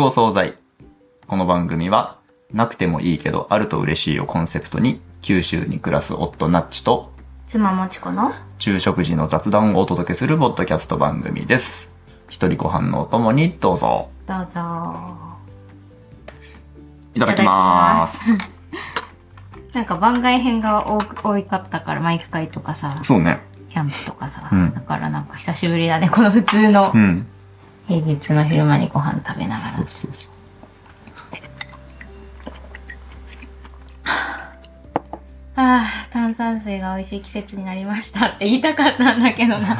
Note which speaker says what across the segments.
Speaker 1: 食お惣菜。この番組は、なくてもいいけど、あると嬉しいをコンセプトに、九州に暮らす夫ナッチと、
Speaker 2: 妻もちこの
Speaker 1: 昼食時の雑談をお届けするポッドキャスト番組です。一人ご飯のお供にどうぞ。
Speaker 2: どうぞ
Speaker 1: いただきます。
Speaker 2: なんか番外編が多多かったからマイク会とかさ
Speaker 1: そうね。
Speaker 2: キャンプとかさ、
Speaker 1: うん
Speaker 2: だからなんか久しぶりだねこの普通の
Speaker 1: うん。
Speaker 2: 平日の昼間にご飯食べながら。
Speaker 1: そうそうそう。
Speaker 2: ああ炭酸水が美味しい季節になりましたって言いたかったんだけどな。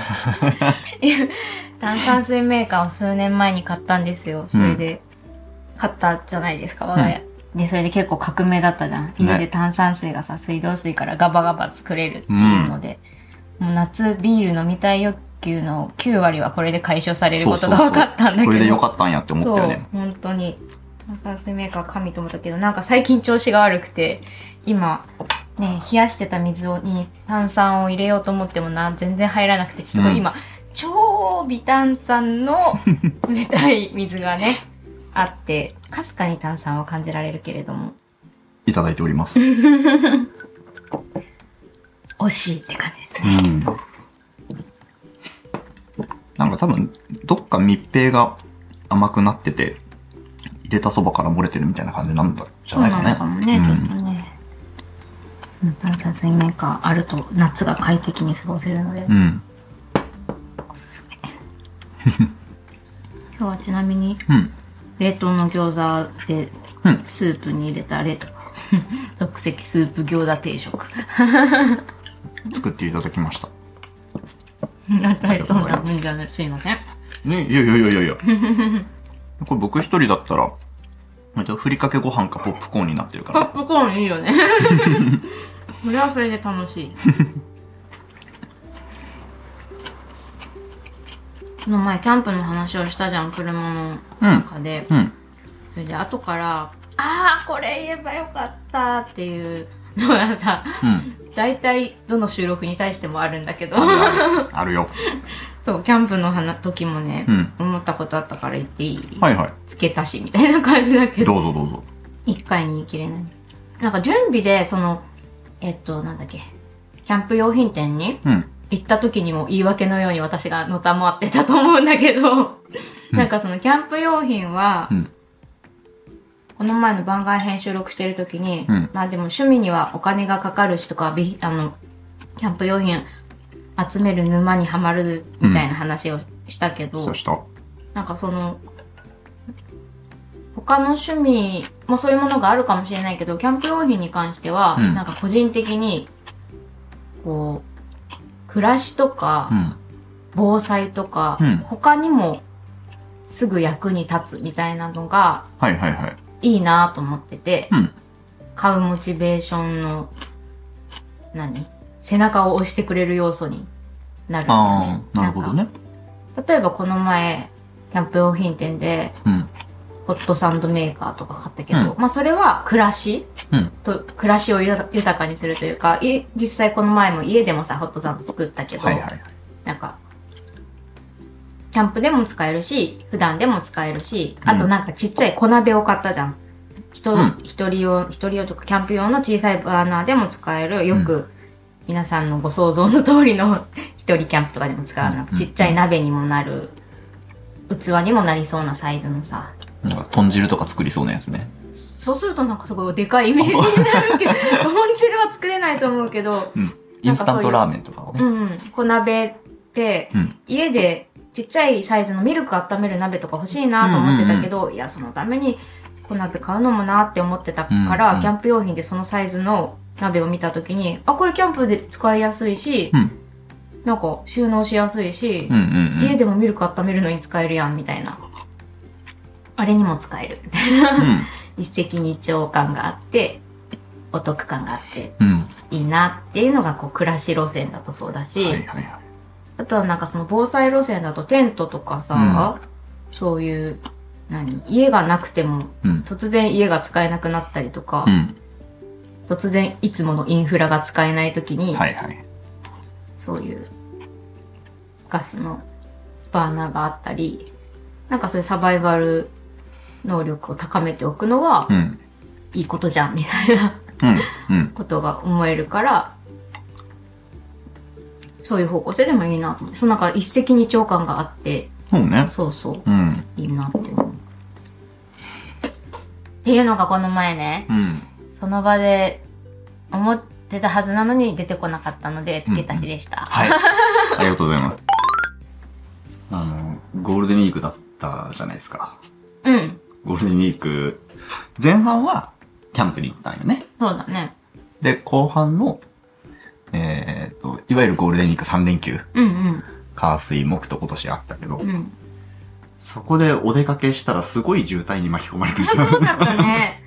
Speaker 2: 炭酸水メーカーを数年前に買ったんですよ。それで買ったじゃないですか我が家、でそれで結構革命だったじゃん。家で炭酸水がさ水道水からガバガバ作れるっていうので、もう夏ビール飲みたい欲求の9割はこれで解消されることが分かったんだけど
Speaker 1: これでよかったんやって思ったよね。
Speaker 2: 本当に。炭酸水メーカー神と思ったけど、なんか最近調子が悪くて、今、ね、冷やしてた水をに炭酸を入れようと思ってもな、全然入らなくて、すご
Speaker 1: うん
Speaker 2: い今、超微炭酸の 冷たい水がね、あって、かすかに炭酸を感じられるけれども、
Speaker 1: いただいております。
Speaker 2: 惜しいって感じです
Speaker 1: う
Speaker 2: ね。
Speaker 1: ん。なんか多分、どっか密閉が甘くなってて、入れたそばから漏れてるみたいな感じなんだじゃないかね。
Speaker 2: そうなのかもね、
Speaker 1: うん
Speaker 2: ちょっとね。うん炭酸水メーカーあると夏が快適に過ごせるので、
Speaker 1: うん。
Speaker 2: おすすめ。今日はちなみに
Speaker 1: うん。
Speaker 2: 冷凍の餃子で
Speaker 1: うん
Speaker 2: スープに入れた冷凍。即席スープ餃子定食。
Speaker 1: 作っていただきました。
Speaker 2: なったりそうな分じゃない。すいません。
Speaker 1: ね、いやいやいやいやいや。これ僕一人だったら、ふりかけご飯かポップコーンになってるから。
Speaker 2: ポップコーンいいよね。それはそれで楽しい。この前キャンプの話をしたじゃん、車の中で。
Speaker 1: うん。
Speaker 2: それで後から、ああ、これ言えばよかったっていうのがさ、
Speaker 1: うん。
Speaker 2: 大体どの収録に対してもあるんだけど、
Speaker 1: あるよ。
Speaker 2: そう、キャンプの話時もね、
Speaker 1: うん。
Speaker 2: 思ったことあったから言っていい、
Speaker 1: はいはい。
Speaker 2: 付け足しみたいな感じだけど、
Speaker 1: どうぞどうぞ。
Speaker 2: 一回に言い切れない。なんか準備で、その、えっと、なんだっけ、キャンプ用品店に
Speaker 1: うん。
Speaker 2: 行った時にも言い訳のように私がのたまってたと思うんだけど、なんかそのキャンプ用品は、
Speaker 1: うん
Speaker 2: この前の番外編収録してる時に、
Speaker 1: うん
Speaker 2: まあでも趣味にはお金がかかるしとか、びあの、キャンプ用品集める沼にはまるみたいな話をしたけど、
Speaker 1: そうした。
Speaker 2: なんかその、他の趣味もそういうものがあるかもしれないけど、キャンプ用品に関しては、
Speaker 1: うん
Speaker 2: なんか個人的に、こう、暮らしとか、
Speaker 1: うん。
Speaker 2: 防災とか、
Speaker 1: うん
Speaker 2: 他にもすぐ役に立つみたいなのが
Speaker 1: はいはいはい。
Speaker 2: いいなと思ってて、
Speaker 1: うん
Speaker 2: 買うモチベーションの、何？背中を押してくれる要素になるんだよ
Speaker 1: あ
Speaker 2: ね。
Speaker 1: あ、なるほどね。
Speaker 2: 例えばこの前、キャンプ用品店で、
Speaker 1: うん。
Speaker 2: ホットサンドメーカーとか買ったけど、
Speaker 1: う
Speaker 2: まあそれは暮らし？
Speaker 1: うん
Speaker 2: と、暮らしをゆ豊かにするというか、い実際この前も家でもさ、ホットサンド作ったけど、
Speaker 1: はいはい。
Speaker 2: なんか、キャンプでも使えるし、普段でも使えるし、あとなんかちっちゃい小鍋を買ったじゃん。人、
Speaker 1: うん
Speaker 2: 一人用、一人用とかキャンプ用の小さいバーナーでも使える、よく、皆さんのご想像の通りの 一人キャンプとかでも使う、
Speaker 1: うん
Speaker 2: なんかちっちゃい鍋にもなる、器にもなりそうなサイズのさ、
Speaker 1: なんか豚汁とか作りそうなやつね。
Speaker 2: そうするとなんかすごいでかいイメージになるけど、豚汁は作れないと思うけど、
Speaker 1: うん。インスタントラーメンとかをね。
Speaker 2: うんうん、小鍋って、
Speaker 1: うん。
Speaker 2: 家でちっちゃいサイズのミルク温める鍋とか欲しいなと思ってたけど、いや、そのために小鍋買うのもなって思ってたから、
Speaker 1: うんうん
Speaker 2: キャンプ用品でそのサイズの鍋を見たときに、あ、これキャンプで使いやすいし、
Speaker 1: うん
Speaker 2: なんか収納しやすいし
Speaker 1: うん、うんうん。
Speaker 2: 家でもミルク温めるのに使えるやん、みたいな。あれにも使える、みたいな。
Speaker 1: うん。
Speaker 2: 一石二鳥感があって、お得感があって、
Speaker 1: うん。
Speaker 2: いいなっていうのが、こう、暮らし路線だとそうだし、
Speaker 1: はいはいはい。
Speaker 2: あとはなんかその防災路線だとテントとかさ、そういう、何家がなくても
Speaker 1: うん。
Speaker 2: 突然家が使えなくなったりとか、
Speaker 1: うん。
Speaker 2: 突然いつものインフラが使えない時に、
Speaker 1: はいはい。
Speaker 2: そういうガスのバーナーがあったり、なんかそういうサバイバル能力を高めておくのは
Speaker 1: うん。
Speaker 2: いいことじゃんみたいな
Speaker 1: うん。うん。
Speaker 2: ことが思えるからそういう方向性でもいいなと思ってそのなんか一石二鳥感があって
Speaker 1: そうね。
Speaker 2: そうそう
Speaker 1: うん。
Speaker 2: いいなって思うっていうのがこの前ね
Speaker 1: うん。
Speaker 2: その場で思ってたはずなのに出てこなかったのでつけた日でした、
Speaker 1: はい。ありがとうございます。あの、ゴールデンウィークだったじゃないですか。
Speaker 2: うん
Speaker 1: ゴールデンウィーク、前半はキャンプに行ったんよね。
Speaker 2: そうだね
Speaker 1: で、後半の、えー、と、いわゆるゴールデンウィーク3連休、
Speaker 2: うん
Speaker 1: 火水木と今年あったけど、
Speaker 2: うんうん
Speaker 1: そこでお出かけしたらすごい渋滞に巻き込まれる。
Speaker 2: あそうだったね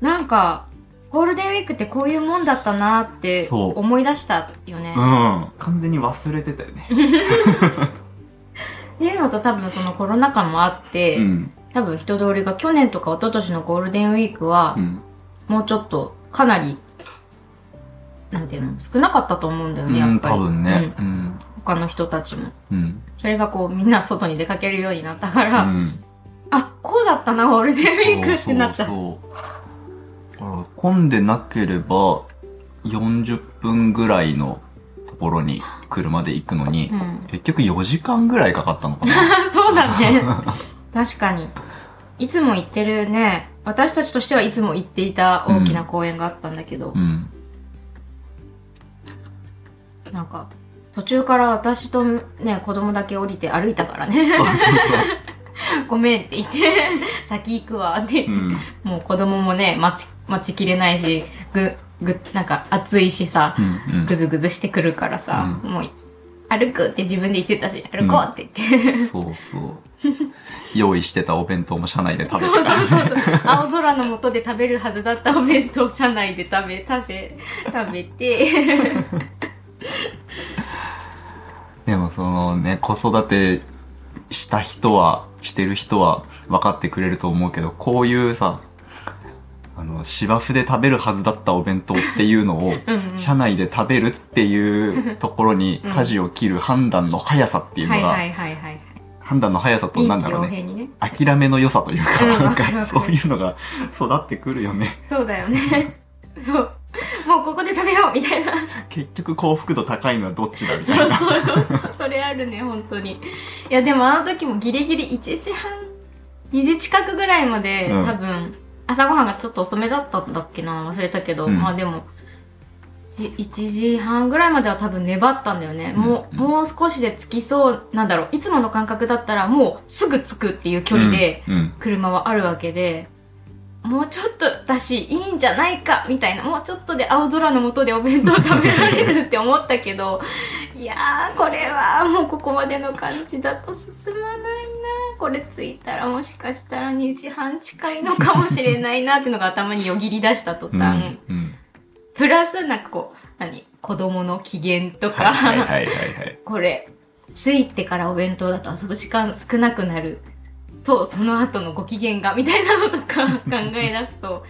Speaker 2: なんかゴールデンウィークってこういうもんだったなって
Speaker 1: そう
Speaker 2: 思い出したよね
Speaker 1: うん。完全に忘れてたよね。
Speaker 2: っていうのと多分そのコロナ禍もあって、
Speaker 1: うん。
Speaker 2: 多分人通りが去年とか一昨年のゴールデンウィークは
Speaker 1: う、ん。
Speaker 2: もうちょっとかなり、なんていうの、少なかったと思うんだよね、や
Speaker 1: うん、
Speaker 2: っぱり。
Speaker 1: 多分ね。
Speaker 2: うん
Speaker 1: うん。
Speaker 2: 他の人たちも。
Speaker 1: うん。
Speaker 2: それがこう、みんな外に出かけるようになったから、
Speaker 1: うん。
Speaker 2: あ、こうだったな、ゴールデンウィークってなった。
Speaker 1: そうそう混んでなければ、40分ぐらいのところに車で行くのに、
Speaker 2: うん。
Speaker 1: 結局4時間ぐらいかかったのかな。
Speaker 2: そうだね。確かに。いつも行ってるね、私たちとしてはいつも行っていた大きな公園があったんだけど、
Speaker 1: うん。
Speaker 2: なんか、途中から私とね、子供だけ降りて歩いたからね。ごめんって言って、先行くわって
Speaker 1: う。うん。
Speaker 2: もう子供もね、待ち、待ちきれないし、ぐ、ぐ、なんか暑いしさ
Speaker 1: う、ん。うん
Speaker 2: ぐずぐずしてくるからさ、
Speaker 1: う
Speaker 2: もう、歩くって自分で言ってたし、歩こうって言って。
Speaker 1: そうそう。用意してたお弁当も車内で食べて
Speaker 2: そうそうそうそう。青空の下で食べるはずだったお弁当を車内で食べ、させ、食べて。
Speaker 1: でもそのね、子育てした人は、してる人は分かってくれると思うけど、こういうさ、あの、芝生で食べるはずだったお弁当っていうのを、車内で食べるっていうところに
Speaker 2: うん
Speaker 1: 舵を切る判断の速さっていうのが。判断の速さとなんだろうね、
Speaker 2: ね。
Speaker 1: 諦めの良さというか、
Speaker 2: うん
Speaker 1: なん
Speaker 2: か
Speaker 1: そういうのが育ってくるよね。
Speaker 2: そうだよね。そう。もうここで食べようみたいな。
Speaker 1: 結局幸福度高いのはどっちだみた
Speaker 2: そう
Speaker 1: いな。
Speaker 2: そうそう。それあるね、本当に。いや、でもあの時もギリギリ1時半、2時近くぐらいまで、
Speaker 1: うん
Speaker 2: 多分、朝ごはんがちょっと遅めだったんだっけな、忘れたけど、
Speaker 1: うん
Speaker 2: まあでも、1時半ぐらいまでは多分粘ったんだよね。もう、
Speaker 1: うん
Speaker 2: もう少しで着きそう、なんだろう、いつもの感覚だったらもうすぐ着くっていう距離で、車はあるわけで、もうちょっとだし、いいんじゃないか、みたいな、もうちょっとで青空の下でお弁当食べられるって思ったけど、いやー、これはもうここまでの感じだと進まないなこれ着いたらもしかしたら2時半近いのかもしれないなっていうのが頭によぎり出した途
Speaker 1: うん
Speaker 2: 端、
Speaker 1: うん
Speaker 2: プラスなんかこう、何子供の機嫌とか。これ、着いてからお弁当だと遊ぶ時間少なくなると、その後のご機嫌が、みたいなのとか 考え出すと、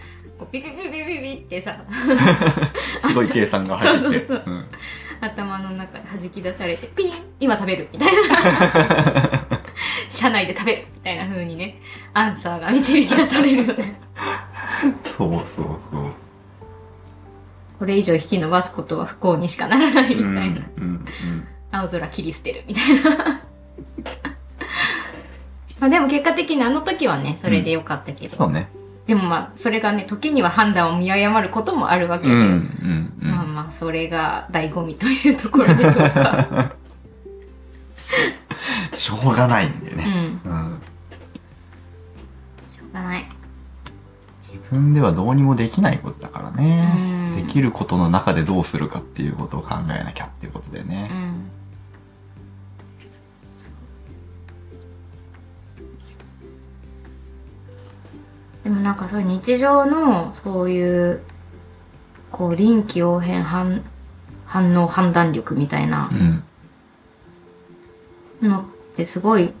Speaker 2: ピピピピピピってさ、
Speaker 1: すごい計算が入って。
Speaker 2: 頭の中で弾き出されて、ピン今食べるみたいな。車内で食べるみたいな風にね、アンサーが導き出されるよね。
Speaker 1: そうそうそう。
Speaker 2: これ以上引き伸ばすことは不幸にしかならないみたいな。
Speaker 1: うんうん
Speaker 2: 青空切り捨てるみたいな。まあでも結果的にあの時はね、それでよかったけど。
Speaker 1: そうね。
Speaker 2: でもまあ、それがね、時には判断を見誤ることもあるわけで。
Speaker 1: うんうんうん。
Speaker 2: まあまあ、それが醍醐味というところでしょうか。
Speaker 1: しょうがないんだよ
Speaker 2: う
Speaker 1: ね。
Speaker 2: ん。
Speaker 1: うん。
Speaker 2: しょうがない。
Speaker 1: 自分ではどうにもできないことだから
Speaker 2: う
Speaker 1: ね。
Speaker 2: ん。
Speaker 1: できることの中でどうするかっていうことを考えなきゃっていうことだよ
Speaker 2: う
Speaker 1: ね。
Speaker 2: ん。でもなんかそういう日常のそういうこう臨機応変反反応判断力みたいな
Speaker 1: うん。
Speaker 2: のってすごい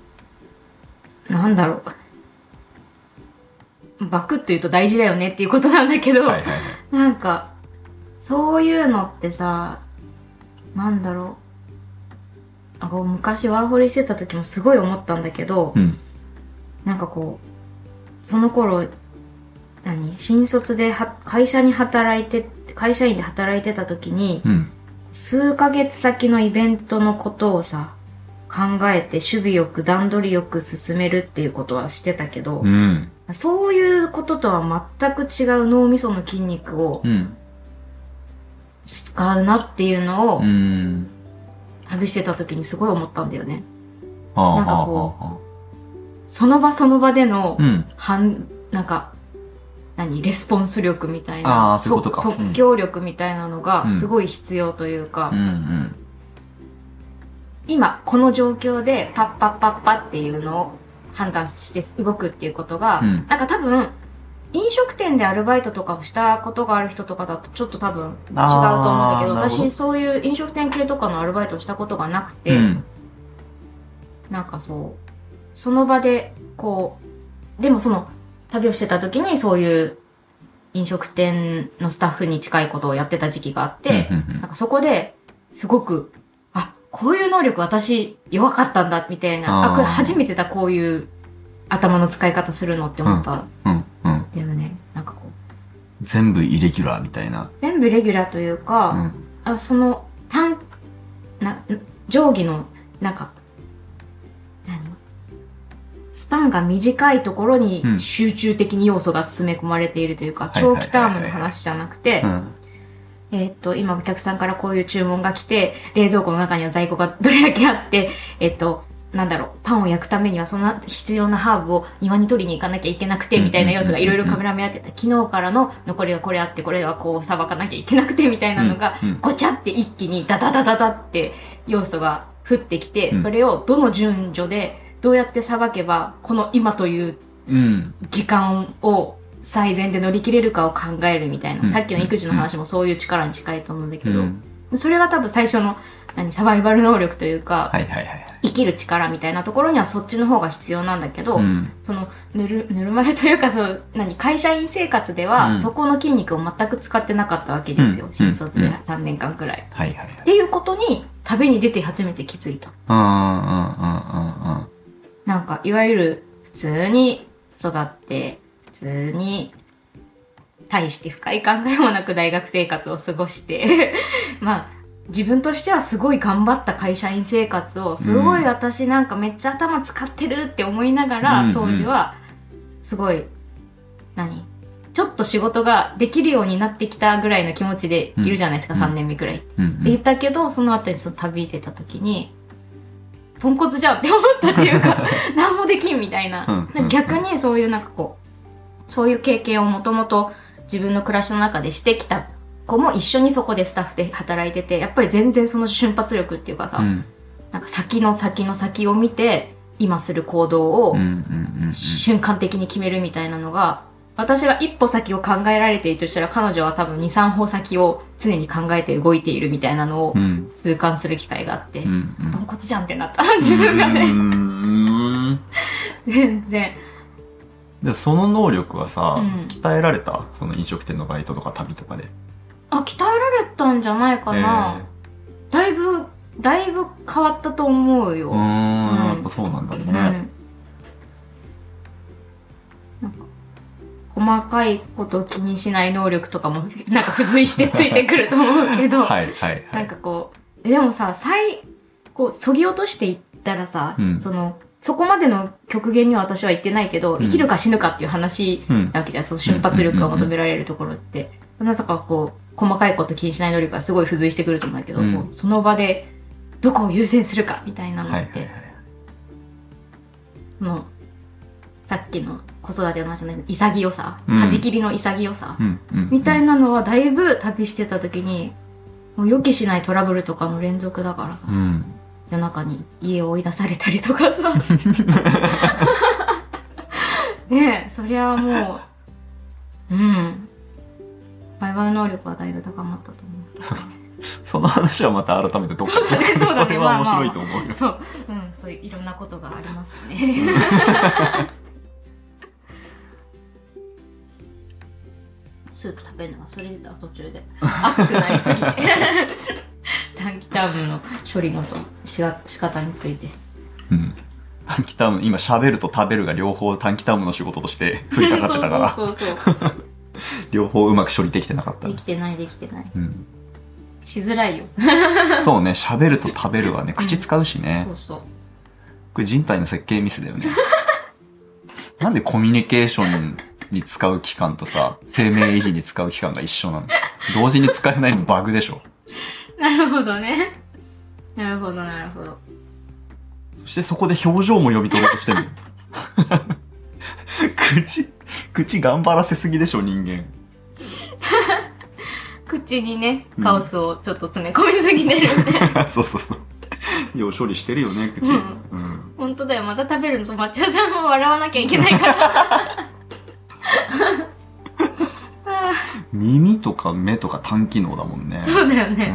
Speaker 2: なんだろうバクッと言うと大事だよねっていうことなんだけど、
Speaker 1: はいはいはい。
Speaker 2: なんか、そういうのってさ、なんだろう。あこう昔ワーホリしてた時もすごい思ったんだけど、
Speaker 1: うん。
Speaker 2: なんかこう、その頃、何？新卒では会社に働いて、会社員で働いてた時に、
Speaker 1: うん。
Speaker 2: 数ヶ月先のイベントのことをさ、考えて守備よく段取りよく進めるっていうことはしてたけど、
Speaker 1: うん。
Speaker 2: そういうこととは全く違う脳みその筋肉を
Speaker 1: うん。
Speaker 2: 使うなっていうのを
Speaker 1: うん。
Speaker 2: 旅してた時にすごい思ったんだよね。
Speaker 1: はあ、
Speaker 2: なんか
Speaker 1: はあ、
Speaker 2: こう
Speaker 1: はあ。
Speaker 2: その場その場での
Speaker 1: うん。
Speaker 2: 反、なんか、何レスポンス力みたい
Speaker 1: あ
Speaker 2: な、即興力みたいなのが
Speaker 1: うん
Speaker 2: すごい必要というか、
Speaker 1: うん。うん。
Speaker 2: 今この状況でパッパッパッパっていうのを判断して動くっていうことが、
Speaker 1: うん
Speaker 2: なんか多分、飲食店でアルバイトとかをしたことがある人とかだとちょっと多分違うと思うんだけど私そういう飲食店系とかのアルバイトをしたことがなくて、
Speaker 1: うん。
Speaker 2: なんかそう、その場でこう、でもその旅をしてた時にそういう飲食店のスタッフに近いことをやってた時期があって、
Speaker 1: うんうん
Speaker 2: なんかそこですごく、あ、こういう能力私弱かったんだみたいな、
Speaker 1: あ
Speaker 2: 初めてだこういう頭の使い方するのって思ったん
Speaker 1: うん。うん。
Speaker 2: だよね。なんかこう、
Speaker 1: 全部イレギュラーみたいな。
Speaker 2: 全部レギュラーという
Speaker 1: う
Speaker 2: か、
Speaker 1: ん。
Speaker 2: あその単、な、定規の、なんか、何スパンが短いところに
Speaker 1: うん。
Speaker 2: 集中的に要素が詰め込まれているというか、長期タームの話じゃなくて
Speaker 1: う、ん。
Speaker 2: えーっと、今お客さんからこういう注文が来て、冷蔵庫の中には在庫がどれだけあって、えーっと、なんだろう、パンを焼くためにはそんな必要なハーブを庭に取りに行かなきゃいけなくて、みたいな要素がいろいろカメラ目当てた。昨日からの残りがこれあって、これはこうさばかなきゃいけなくて、みたいなのが、
Speaker 1: うん。
Speaker 2: ごちゃって一気にダダダダダって要素が降ってきて、
Speaker 1: うん。
Speaker 2: それをどの順序でどうやってさばけば、この今という
Speaker 1: うん。
Speaker 2: 時間を最善で乗り切れるかを考えるみたいな、
Speaker 1: うん
Speaker 2: さっきの育児の話もそういう力に近いと思うんだけど、
Speaker 1: うん。
Speaker 2: それが多分最初の何サバイバル能力というか、
Speaker 1: はいはいはい。
Speaker 2: 生きる力みたいなところにはそっちの方が必要なんだけど、
Speaker 1: うん。
Speaker 2: そのぬる ぬるま湯というかそう何会社員生活では、
Speaker 1: うん
Speaker 2: そこの筋肉を全く使ってなかったわけですよ、
Speaker 1: うん
Speaker 2: 新卒で
Speaker 1: うん
Speaker 2: 3年間くらい。
Speaker 1: はいはいはい
Speaker 2: っ。ていうことに旅に出て初めて気づいた。
Speaker 1: うんうんうんうんうん。
Speaker 2: なんかいわゆる普通に育って普通に大して深い考えもなく大学生活を過ごして まあ自分としてはすごい頑張った会社員生活をすごい私なんかめっちゃ頭使ってるって思いながら、
Speaker 1: うん
Speaker 2: 当時はすごい何？ちょっと仕事ができるようになってきたぐらいの気持ちでいるじゃないですか、
Speaker 1: うん。
Speaker 2: 3年目くらい。
Speaker 1: うん
Speaker 2: って言ったけど、その後にその旅行ってた時に、ポンコツじゃんって思ったっていうか、何もできんみたいな。逆にそういうなんかこう、そういう経験をもともと自分の暮らしの中でしてきた子も一緒にそこでスタッフで働いてて、やっぱり全然その瞬発力っていうかさ、
Speaker 1: うん。
Speaker 2: なんか先の先の先を見て、今する行動を瞬間的に決めるみたいなのが、私が一歩先を考えられているとしたら彼女は多分2、3歩先を常に考えて動いているみたいなのを
Speaker 1: うん
Speaker 2: 痛感する機会があって、
Speaker 1: うんうん
Speaker 2: ポンコツじゃんってなった。自分がね。
Speaker 1: ん
Speaker 2: 全然。
Speaker 1: でその能力はさ、
Speaker 2: うん
Speaker 1: 鍛えられた？その飲食店のバイトとか旅とかで。
Speaker 2: あ、鍛えられたんじゃないかな。だいぶ、だいぶ変わったと思うよ。
Speaker 1: うんやっぱそうなんだね。
Speaker 2: 細かいことを気にしない能力とかも、なんか付随してついてくると思うけど、
Speaker 1: はいはいは
Speaker 2: なん
Speaker 1: い。
Speaker 2: かこう、でもさ、最、こう、そぎ落としていったらさ、
Speaker 1: うん。
Speaker 2: その、そこまでの極限には私は言ってないけど、
Speaker 1: うん。
Speaker 2: 生きるか死ぬかっていう話
Speaker 1: うん。
Speaker 2: なわけじゃん、その瞬発力が求められるところって。まさかこう、細かいこと気にしない能力がすごい付随してくると思うんだけど、
Speaker 1: うん。
Speaker 2: その場でどこを優先するかみたいなのって、
Speaker 1: はいはいはい。
Speaker 2: もう、さっきの子育ての話じゃない潔さ、
Speaker 1: うん
Speaker 2: 舵切りの潔さ、みたいなのはだいぶ旅してた時に、もう予期しないトラブルとかの連続だからさ、
Speaker 1: うん。
Speaker 2: 夜中に家を追い出されたりとかさ。ねえ、そりゃもう、うん。バイバイ能力はだいぶ高まったと思
Speaker 1: その話はまた改めてどっかで
Speaker 2: そうだね そ
Speaker 1: れは面白いと思うよ
Speaker 2: う。。そう、うん、そういういろんなことがありますね。スープ食べるの忘れてた途中で熱くなりすぎて短期タームの処理のそうしが仕方について
Speaker 1: うん。短期ターム、今喋ると食べるが両方短期タームの仕事として降りかかってたから、
Speaker 2: そうそう。
Speaker 1: 両方うまく処理できてなかった
Speaker 2: で。きてないできてない。
Speaker 1: うん。
Speaker 2: しづらいよ。
Speaker 1: そうね、喋ると食べるはね、口使うしね
Speaker 2: そ。うそう。
Speaker 1: これ人体の設計ミスだよね。なんでコミュニケーションに使う期間とさ、生命維持に使う期間が一緒なの同時に使えないのバグでしょ。
Speaker 2: なるほどね。なるほど、なるほど。
Speaker 1: そしてそこで表情も読み取ろうとしてるの。口、口頑張らせすぎでしょ、人間。
Speaker 2: 口にね
Speaker 1: う、ん
Speaker 2: カオスをちょっと詰め込みすぎてるんで。
Speaker 1: そうそうそう。よう処理してるよね、口。
Speaker 2: う
Speaker 1: うんん。
Speaker 2: 本当だよ、また食べるの止まっちゃったもう笑わなきゃいけないから。
Speaker 1: 耳とか目とか単機能だもんね
Speaker 2: ー。そうだよ
Speaker 1: うん
Speaker 2: ね。。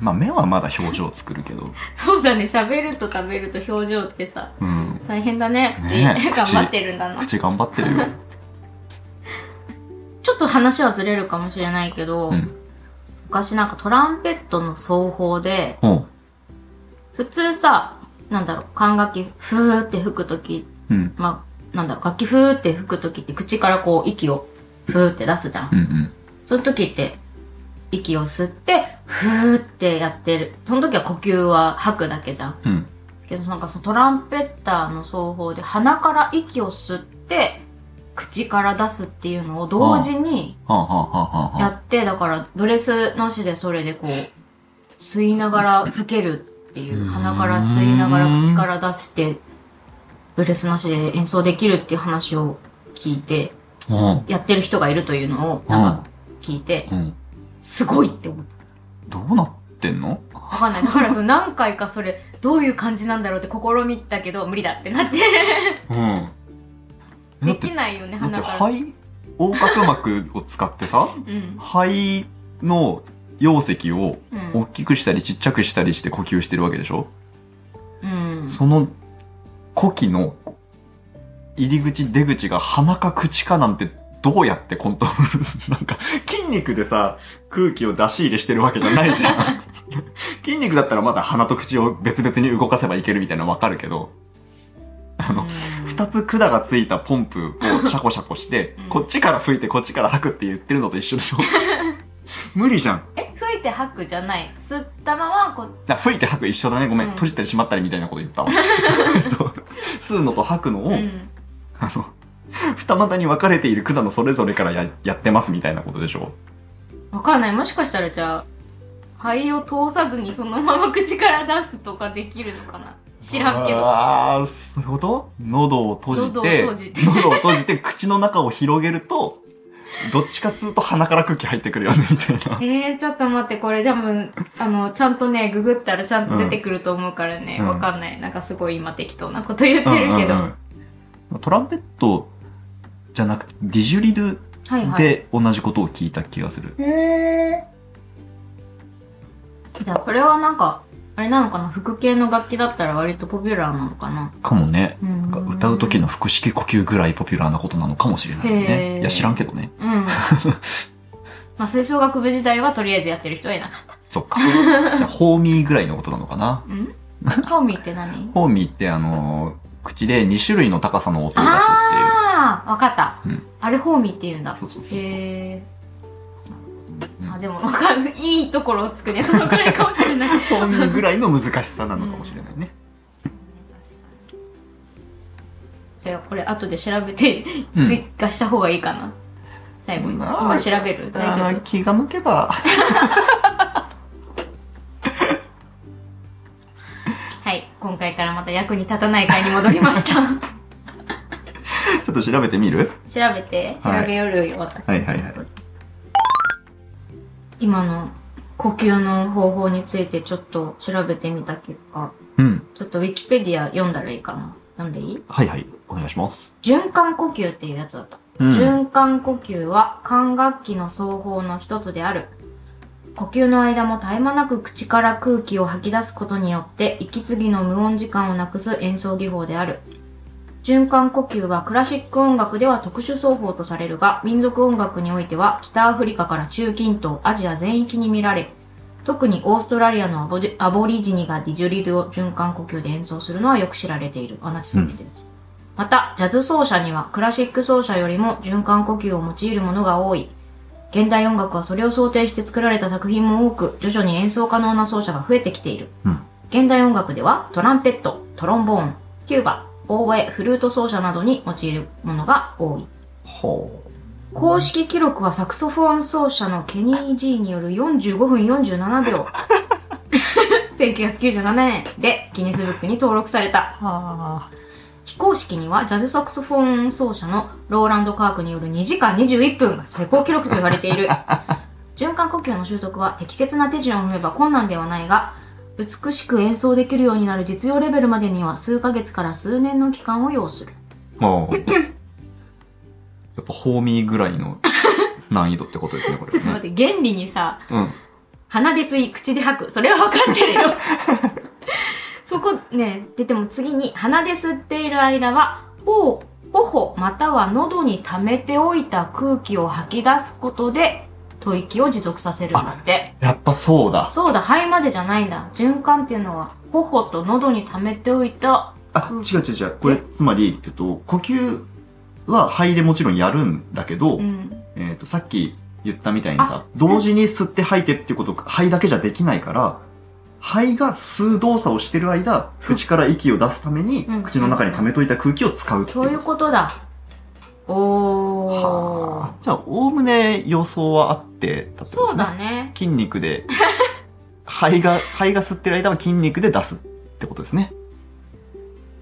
Speaker 1: まあ目はまだ表情作るけど。
Speaker 2: そうだね、喋ると食べると表情ってさ、
Speaker 1: うん。
Speaker 2: 大変だね、口。
Speaker 1: ね
Speaker 2: 頑張ってるんだな。
Speaker 1: 口頑張ってるよ。
Speaker 2: ちょっと話はずれるかもしれないけど、
Speaker 1: うん。
Speaker 2: 昔なんかトランペットの奏法で。普通さ、なんだろう、管楽器ふーって吹くとき、
Speaker 1: うん。
Speaker 2: まあ、なんだろう、楽器ふーって吹くときって口からこう息をふーって出すじゃん。
Speaker 1: うんうん。
Speaker 2: その時って、息を吸って、ふーってやってる。その時は呼吸は吐くだけじゃん。
Speaker 1: うん。
Speaker 2: けどなんかそのトランペッターの奏法で鼻から息を吸って、口から出すっていうのを同時にやって、だからブレスなしでそれでこう、吸いながら吹けるっていうう、
Speaker 1: ん
Speaker 2: 鼻から吸いながら口から出して、ブレスなしで演奏できるっていう話を聞いて、
Speaker 1: あ。
Speaker 2: やってる人がいるというのを、なんか聞いて
Speaker 1: う、ん。うん。
Speaker 2: すごいって思った。
Speaker 1: どうなってんの？
Speaker 2: わかんない。だからその何回かそれ、どういう感じなんだろうって試みたけど、無理だってなって。
Speaker 1: うん。だ
Speaker 2: で
Speaker 1: って、
Speaker 2: きないよね、
Speaker 1: だって
Speaker 2: 鼻から。
Speaker 1: 肺、横隔膜を使ってさ、
Speaker 2: うん。
Speaker 1: 肺の容積を
Speaker 2: うん
Speaker 1: 大きくしたりちっちゃくしたりして呼吸してるわけでしょ、
Speaker 2: うん。
Speaker 1: その呼気の入り口出口が鼻か口かなんてどうやってコントロールする？なんか筋肉でさ空気を出し入れしてるわけじゃないじゃん 筋肉だったらまだ鼻と口を別々に動かせばいけるみたいなのわかるけどあの、
Speaker 2: うん
Speaker 1: 二つ管がついたポンプをシャコシャコして、
Speaker 2: うん
Speaker 1: こっちから吹いてこっちから吐くって言ってるのと一緒でしょ？無理じゃん。
Speaker 2: え、吹いて吐くじゃない？吸ったまま、こう、
Speaker 1: あ吹いて吐く一緒だね。ごめん。
Speaker 2: うん
Speaker 1: 閉じたり閉まったりみたいなこと言ったわ。えっと吸うのと吐くのを、
Speaker 2: うん。
Speaker 1: あの、二股に分かれている管のそれぞれからややってますみたいなことでしょ？
Speaker 2: わかんない。もしかしたらじゃあ、肺を通さずにそのまま口から出すとかできるのかな？知らんけど。
Speaker 1: ああ、そういうこと？喉を閉じ
Speaker 2: 喉を
Speaker 1: て、
Speaker 2: 閉じて
Speaker 1: 喉を閉じて 口の中を広げると、どっちかっつうと鼻から空気入ってくるよね、みたいな。
Speaker 2: えー、ちょっと待って、これ多分、あの、ちゃんとね、ググったらちゃんと出てくると思うからね、
Speaker 1: うん
Speaker 2: わかんない。なんかすごい今適当なこと言ってるけど。
Speaker 1: うんうんうんトランペットじゃなくて、ディジュリドゥ
Speaker 2: はいはい。
Speaker 1: で同じことを聞いた気がする。
Speaker 2: へーじゃあ、これはなんか、あれなのかな？副系の楽器だったら割とポピュラーなのかな？
Speaker 1: かもね。
Speaker 2: うん
Speaker 1: 歌う時の腹式呼吸ぐらいポピュラーなことなのかもしれない
Speaker 2: へ
Speaker 1: ね。
Speaker 2: ー
Speaker 1: いや、知らんけどね。
Speaker 2: うん。まあ、吹奏楽部時代はとりあえずやってる人はいなかった。
Speaker 1: そっか。じゃあ、ホーミーぐらいのことなのかな。
Speaker 2: うん？ホーミーって何？
Speaker 1: ホーミーってあのー口で2種類の高さの音を出すっていう。
Speaker 2: ああわかった、
Speaker 1: うん
Speaker 2: あれホーミーって言うんだ。
Speaker 1: そうそうそう
Speaker 2: へえ。
Speaker 1: うん
Speaker 2: あ、でもわかんない。いいところをつくね。そのくらいかもしれない。
Speaker 1: ホーミーぐらいの難しさなのかもしれないね。
Speaker 2: じゃあこれ後で調べて
Speaker 1: うん
Speaker 2: 追加した方がいいかな。最後に。
Speaker 1: まあ
Speaker 2: 今調べる？大丈
Speaker 1: 気が向けば。
Speaker 2: 今回からまた役に立たない回に戻りました。
Speaker 1: ちょっと調べてみる？
Speaker 2: 調べて、調べよるよ、私。
Speaker 1: はいはいはい
Speaker 2: 今の呼吸の方法についてちょっと調べてみた結果、
Speaker 1: うん。
Speaker 2: ちょっとウィキペディア読んだらいいかな。読んでいい？
Speaker 1: はいはい。お願いします。
Speaker 2: 循環呼吸っていうやつだった。
Speaker 1: うん。
Speaker 2: 循環呼吸は管楽器の奏法の一つである。呼吸の間も絶え間なく口から空気を吐き出すことによって息継ぎの無音時間をなくす演奏技法である。循環呼吸はクラシック音楽では特殊奏法とされるが、民族音楽においては北アフリカから中近東、アジア全域に見られ、特にオーストラリアのアボジアボリジニがディジュリドを循環呼吸で演奏するのはよく知られている。あ、ナチスの季節。また、ジャズ奏者にはクラシック奏者よりも循環呼吸を用いるものが多い。現代音楽はそれを想定して作られた作品も多く、徐々に演奏可能な奏者が増えてきている。
Speaker 1: うん
Speaker 2: 現代音楽ではトランペット、トロンボーン、テューバ、オーボエ、フルート奏者などに用いるものが多い。
Speaker 1: ほ
Speaker 2: 公式記録はサクソフォン奏者のケニー・ジーによる45分47秒。1997年でギネスブックに登録された。
Speaker 1: は
Speaker 2: 非公式にはジャズサクソフォン奏者のローランド・カークによる2時間21分が最高記録と言われている。循環呼吸の習得は適切な手順を踏めば困難ではないが、美しく演奏できるようになる実用レベルまでには数ヶ月から数年の期間を要する。
Speaker 1: もう、やっぱホーミーぐらいの 難易度ってことですね、これ、ね。
Speaker 2: ちょっと待って、原理にさ、
Speaker 1: うん。
Speaker 2: 鼻で吸い、口で吐く。それは分かってるよ。そこね、で、でも次に、鼻で吸っている間は、頬、頬または喉に溜めておいた空気を吐き出すことで、吐息を持続させるんだって。
Speaker 1: やっぱそうだ。
Speaker 2: そうだ、肺までじゃないんだ。循環っていうのは、頬と喉に溜めておいた、
Speaker 1: あ、違う違う違う。これ、つまり、えっと、呼吸は肺でもちろんやるんだけど、
Speaker 2: うん。
Speaker 1: えっと、さっき言ったみたいにさ
Speaker 2: あ、
Speaker 1: 同時に吸って吐いてっていうこと、肺だけじゃできないから、肺が吸う動作をしてる間、口から息を出すために
Speaker 2: うん、
Speaker 1: 口の中に溜めといた空気を使うっていう
Speaker 2: そういうことだ。おー
Speaker 1: はあ。。じゃあ、おおむね予想はあってたってこと
Speaker 2: そう
Speaker 1: ですね。
Speaker 2: だね。
Speaker 1: 筋肉で、肺が、肺が吸ってる間は筋肉で出すってことですね。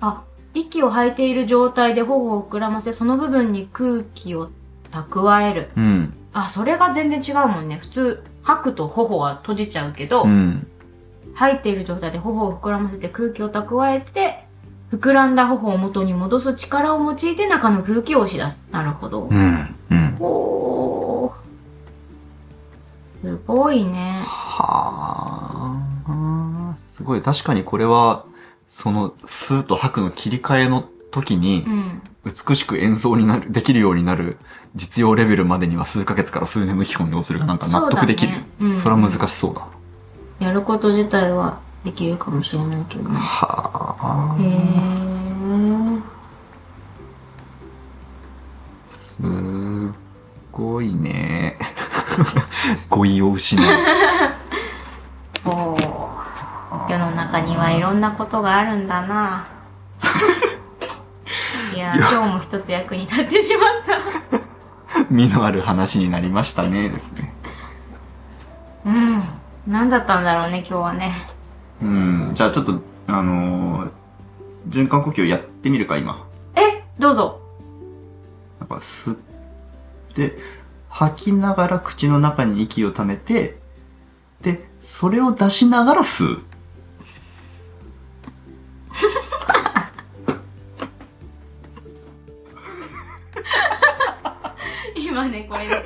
Speaker 2: あ、息を吐いている状態で頬を膨らませ、その部分に空気を蓄える。
Speaker 1: うん。
Speaker 2: あ、それが全然違うもんね。普通、吐くと頬は閉じちゃうけど、
Speaker 1: うん。
Speaker 2: 吐いている状態で頬を膨らませて空気を蓄えて、膨らんだ頬を元に戻す力を用いて中の空気を押し出す。なるほど。
Speaker 1: うん。うん。
Speaker 2: おー。すごいね。
Speaker 1: はあ。すごい。確かにこれは、その、スーと吐くの切り替えの時に
Speaker 2: う、ん。
Speaker 1: 美しく演奏になる、できるようになる実用レベルまでには数ヶ月から数年の期間を要するがなんか納得できる。
Speaker 2: そねうん、
Speaker 1: それは難しそうだ。
Speaker 2: やること自体はできるかもしれないけどね。
Speaker 1: は
Speaker 2: へー。
Speaker 1: すごいね。語彙を失う。
Speaker 2: おー世の中にはいろんなことがあるんだな。いや、
Speaker 1: いや
Speaker 2: 今日も一つ役に立ってしまった。
Speaker 1: 身のある話になりましたね、ですね。
Speaker 2: うん。何だったんだろうね、今日はね。
Speaker 1: うん。じゃあちょっと、あのー循環呼吸やってみるか、今。
Speaker 2: え、どうぞ。
Speaker 1: なんか吸って、吐きながら口の中に息を溜めて、で、それを出しながら吸う。
Speaker 2: 今ね、これ、伝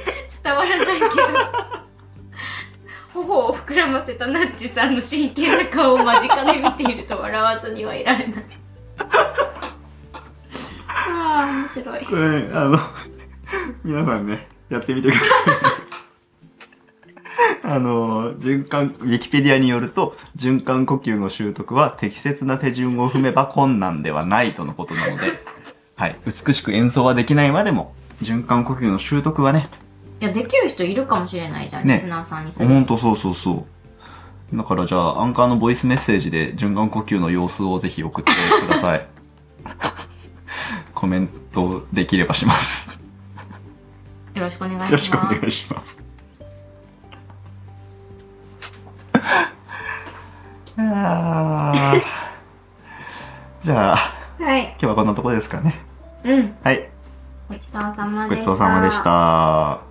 Speaker 2: せたナッチさんの真剣な顔を間近で見ていると笑わずにはいられない。ああ、面白い。
Speaker 1: これ、あの、皆さんね、やってみてください。あの、循環、ウィキペディアによると、循環呼吸の習得は適切な手順を踏めば困難ではないとのことなので、はい。美しく演奏はできないまでも、循環呼吸の習得はね、
Speaker 2: いや、できる人いるかもしれないじゃん、
Speaker 1: ね
Speaker 2: リスナーさんにそれ。
Speaker 1: ほんとそうそうそう。だからじゃあ、アンカーのボイスメッセージで循環呼吸の様子をぜひ送ってください。コメントできればします。
Speaker 2: よろしくお願いします。
Speaker 1: よろしくお願いします。じゃあ、
Speaker 2: はい。
Speaker 1: 今日はこんなところですかね。
Speaker 2: うん。
Speaker 1: はい。
Speaker 2: ごちそうさま
Speaker 1: ごち
Speaker 2: でした。
Speaker 1: そうさまでした。